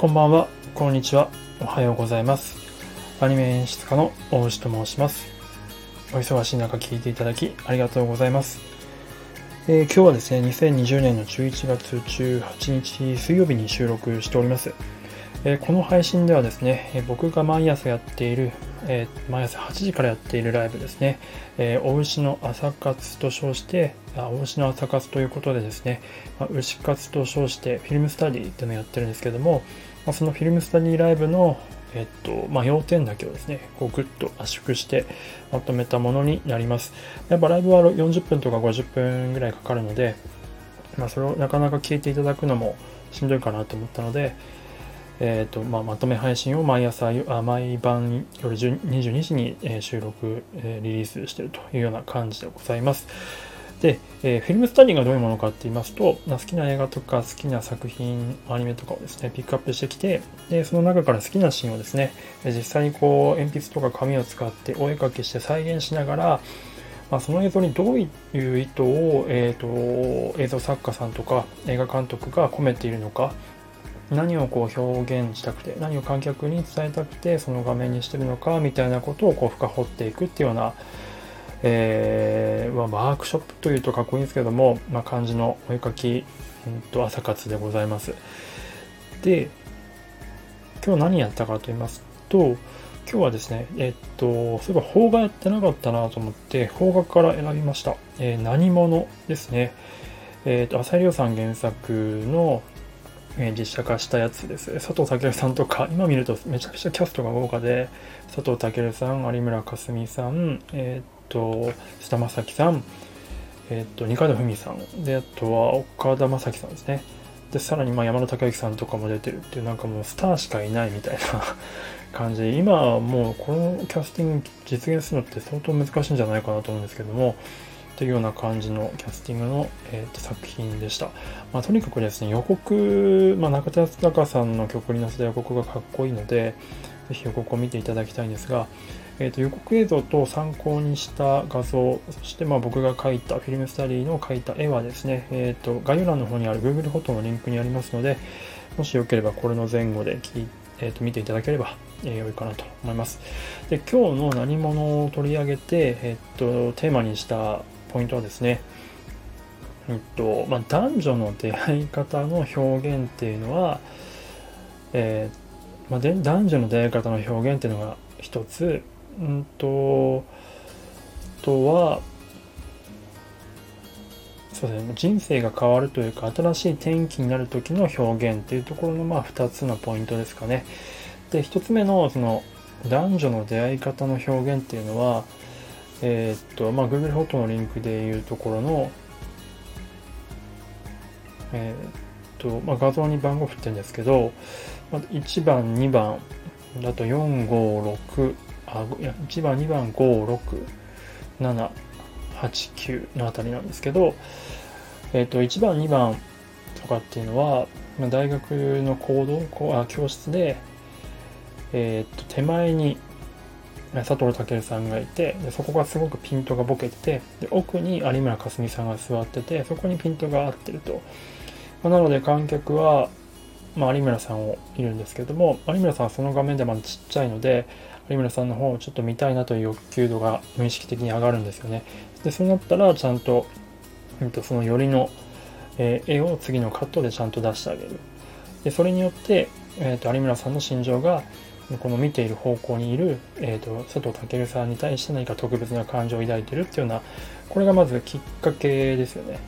こんばんは、こんにちは、おはようございます。アニメ演出家の大牛と申します。お忙しい中聞いていただきありがとうございます。えー今日はですね、2020年の11月18日水曜日に収録しております。えーこの配信ではですね、えー僕が毎朝やっている、えー毎朝8時からやっているライブですね、えーお牛の朝活と称して、あお牛の朝活ということでですね、まあ牛活と称してフィルムスタディっていうのをやってるんですけども、まあ、そのフィルムスタディライブの、えっとまあ、要点だけをですね、こうグッと圧縮してまとめたものになります。やっぱライブは40分とか50分ぐらいかかるので、まあ、それをなかなか聞いていただくのもしんどいかなと思ったので、えーとまあ、まとめ配信を毎朝あ毎晩夜22時に、収録、リリースしているというような感じでございます。で、えーフィルムスタディがどういうものかって言いますと、好きな映画とか好きな作品、アニメとかをですね、ピックアップしてきて、でその中から好きなシーンをですね、実際にこう鉛筆とか紙を使ってお絵かきして再現しながら、まあ、その映像にどういう意図を、えー、と映像作家さんとか映画監督が込めているのか何をこう表現したくて何を観客に伝えたくてその画面にしてるのかみたいなことをこう深掘っていくっていうような、えーまあ、ワークショップというとかっこいいんですけども、まあ、感じのお絵かき、うん、と朝活でございます。で今日何やったかと言いますと今日はですね、えっと、そういえば邦画やってなかったなと思って、邦画から選びました。えー何者ですね。えっと、浅井亮さん原作の、えー実写化したやつです。佐藤健さんとか、今見るとめちゃくちゃキャストが豪華で、佐藤健さん、有村架純さん、えっと、菅田将暉さん、えっと、二階堂ふみさん、で、あとは岡田将生さんですね。で、さらにまあ山田孝之さんとかも出てるっていう、なんかもうスターしかいないみたいな 感じで、今はもうこのキャスティング実現するのって相当難しいんじゃないかなと思うんですけども、というような感じのキャスティングの、えーと作品でした。まあ、とにかくですね、予告、まあ、中田隆さんの曲に乗せた予告がかっこいいので、ぜひ予告を見ていただきたいんですが、えーと予告映像と参考にした画像、そしてまあ僕が描いた、フィルムスタディの描いた絵はですね、えーと概要欄の方にある Google フォトのリンクにありますので、もしよければこれの前後で聞いえーと見ていただければ、えー良いかなと思います。で今日の何者を取り上げて、えーとテーマにしたポイントはですね、えっとまあ、男女の出会い方の表現っていうのは、えーまあ、男女の出会い方の表現っていうのが一つ、うんと、あとは、そうですね、人生が変わるというか、新しい転機になる時の表現っていうところの、まあ、2つのポイントですかね。で、1つ目の、その、男女の出会い方の表現っていうのは、えーっと、まあ、Google フォトのリンクでいうところの、えーっと、まあ、画像に番号振ってるんですけど、まあ、1番、2番だと4、5、6、あ、いや、1番、2番、5、6、7、8、9のあたりなんですけど、えっ、と、1番、2番とかっていうのは、大学の講堂、こうあ教室で、えっ、と、手前に佐藤健さんがいてで、そこがすごくピントがボケてて、で奥に有村架純さんが座ってて、そこにピントが合ってると。まあなので観客は、まあ、有村さんをいるんですけども、有村さんはその画面でまだちっちゃいので、有村さんの方をちょっと見たいなという欲求度が無意識的に上がるんですよね。で、そうなったら、ちゃんと、うんとそのよりの、えー絵を次のカットでちゃんと出してあげる。で、それによって、えー、と有村さんの心情が、この見ている方向にいる、えー、と佐藤健さんに対して何か特別な感情を抱いてるっていうような、これがまずきっかけですよね。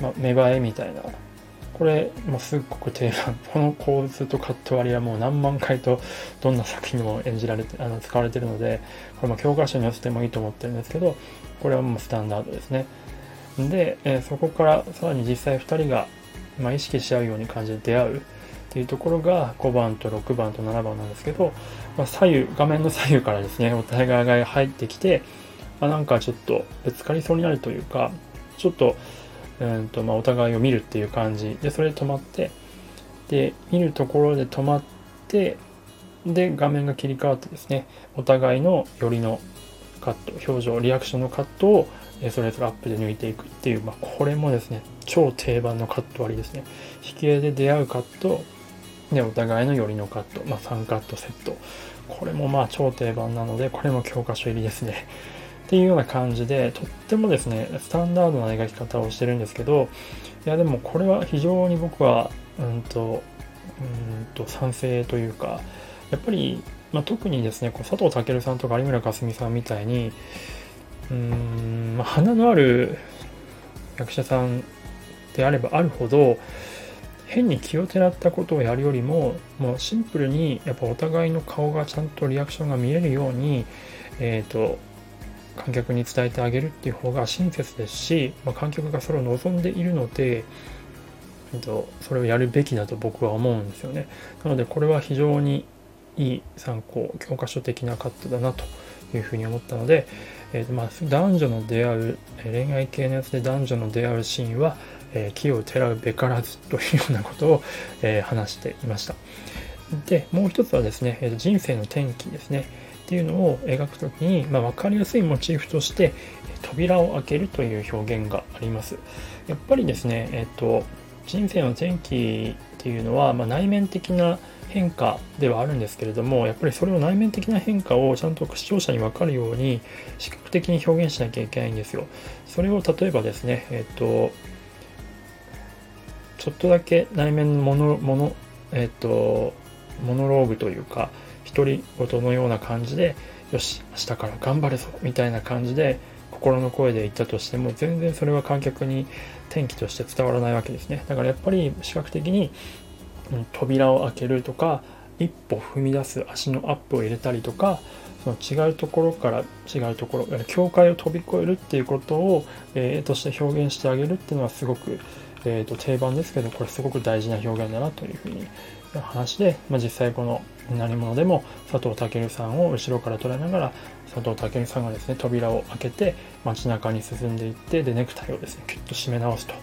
まあ、芽生えみたいな。これ、もうすっごく定番。この構図とカット割りはもう何万回とどんな作品でも演じられて、あの使われてるので、これも教科書に寄せてもいいと思ってるんですけど、これはもうスタンダードですね。で、えーそこからさらに実際2人が、まあ、意識し合うように感じで出会うっていうところが5番と6番と7番なんですけど、まあ、左右、画面の左右からですね、お互いが入ってきて、あ、なんかちょっとぶつかりそうになるというか、ちょっと、うんとまあ、お互いを見るっていう感じで、それで止まって、で、見るところで止まって、で、画面が切り替わってですね、お互いの寄りのカット、表情、リアクションのカットをそれぞれアップで抜いていくっていう、まあ、これもですね、超定番のカット割りですね。引き絵で出会うカット、で、お互いの寄りのカット、まあ、3カットセット。これもまあ超定番なので、これも教科書入りですね。っていうような感じで、とってもですね、スタンダードな描き方をしてるんですけど、いやでもこれは非常に僕は、うんと、うんと賛成というか、やっぱり、まあ、特にですね、こう佐藤健さんとか有村架純さんみたいに、うん、まあ、花のある役者さんであればあるほど、変に気をてらったことをやるよりも、もうシンプルにやっぱお互いの顔がちゃんとリアクションが見えるように、えっ、ー、と、観客に伝えてあげるっていう方が親切ですし、まあ、観客がそれを望んでいるので、えっと、それをやるべきだと僕は思うんですよね。なのでこれは非常にいい参考、教科書的なカットだなというふうに思ったので、えーとまあ、男女の出会う、恋愛系のやつで男女の出会うシーンは、えー、木をてらうべからずというようなことを、えー、話していました。で、もう一つはですね、えー、人生の転機ですね。っていうのを描くときに、まあ、分かりやすいモチーフとして、扉を開けるという表現があります。やっぱりですね、えっ、と、人生の転機っていうのは、まあ、内面的な変化ではあるんですけれどもやっぱりそれを内面的な変化をちゃんと視聴者に分かるように視覚的に表現しなきゃいけないんですよ。それを例えばですね、えっ、と、ちょっとだけ内面のもの、もの、えっ、と、モノローグというか、独り言のような感じで、よし、明日から頑張るぞ、みたいな感じで、心の声で言ったとしても、全然それは観客に転機として伝わらないわけですね。だからやっぱり視覚的に、扉を開けるとか、一歩踏み出す足のアップを入れたりとか、その違うところから違うところ、境界を飛び越えるっていうことを、えー、として表現してあげるっていうのはすごく、えー、と定番ですけど、これすごく大事な表現だなというふうに話で、まあ、実際この何者でも佐藤健さんを後ろから捉えながら佐藤健さんがですね扉を開けて街中に進んでいってでネクタイをですねキュッと締め直すと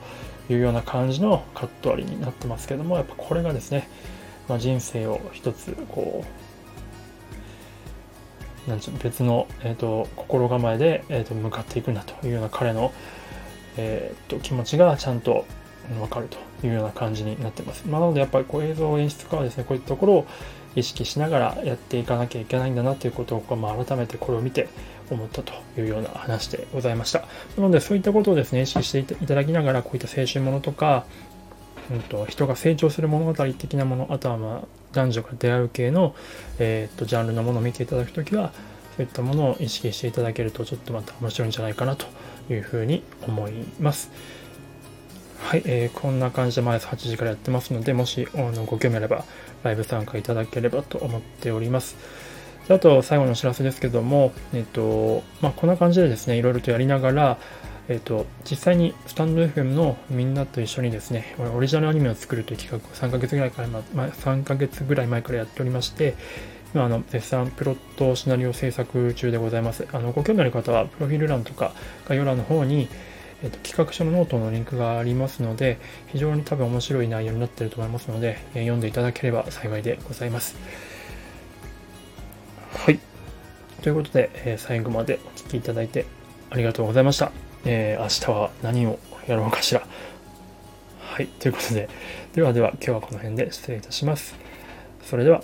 いうような感じのカット割りになってますけどもやっぱこれがですね、まあ、人生を一つこうなんちゅう別の、えーと、心構えで、えーと、向かっていくんだというような彼の、えーと気持ちがちゃんと分かるというような感じになってます。まあ、なのでやっぱりこう映像演出家はですね、こういったところを意識しながらやっていかなきゃいけないんだなということを、まあ、改めてこれを見て思ったというような話でございました。なのでそういったことをですね、意識していただきながら、こういった青春ものとか、うんと、人が成長する物語的なもの、あとはまあ男女が出会う系の、えー、とジャンルのものを見ていただくときは、そういったものを意識していただけるとちょっとまた面白いんじゃないかなというふうに思います。はい、えー、こんな感じで毎朝8時からやってますので、もしあのご興味あれば、ライブ参加いただければと思っております。あと、最後のお知らせですけども、えっ、と、まあ、こんな感じでですね、いろいろとやりながら、えっ、と、実際にスタンド FM のみんなと一緒にですね、オリジナルアニメを作るという企画を3ヶ月ぐらいから、まあ、3ヶ月ぐらい前からやっておりまして、今、あの、絶賛プロットシナリオ制作中でございます。あの、ご興味ある方は、プロフィール欄とか概要欄の方に、えっと、企画書のノートのリンクがありますので、非常に多分面白い内容になっていると思いますので、え読んでいただければ幸いでございます。ということで、え最後までお聴きいただいてありがとうございました。えー、明日は何をやろうかしら。はい。ということで、ではでは今日はこの辺で失礼いたします。それでは。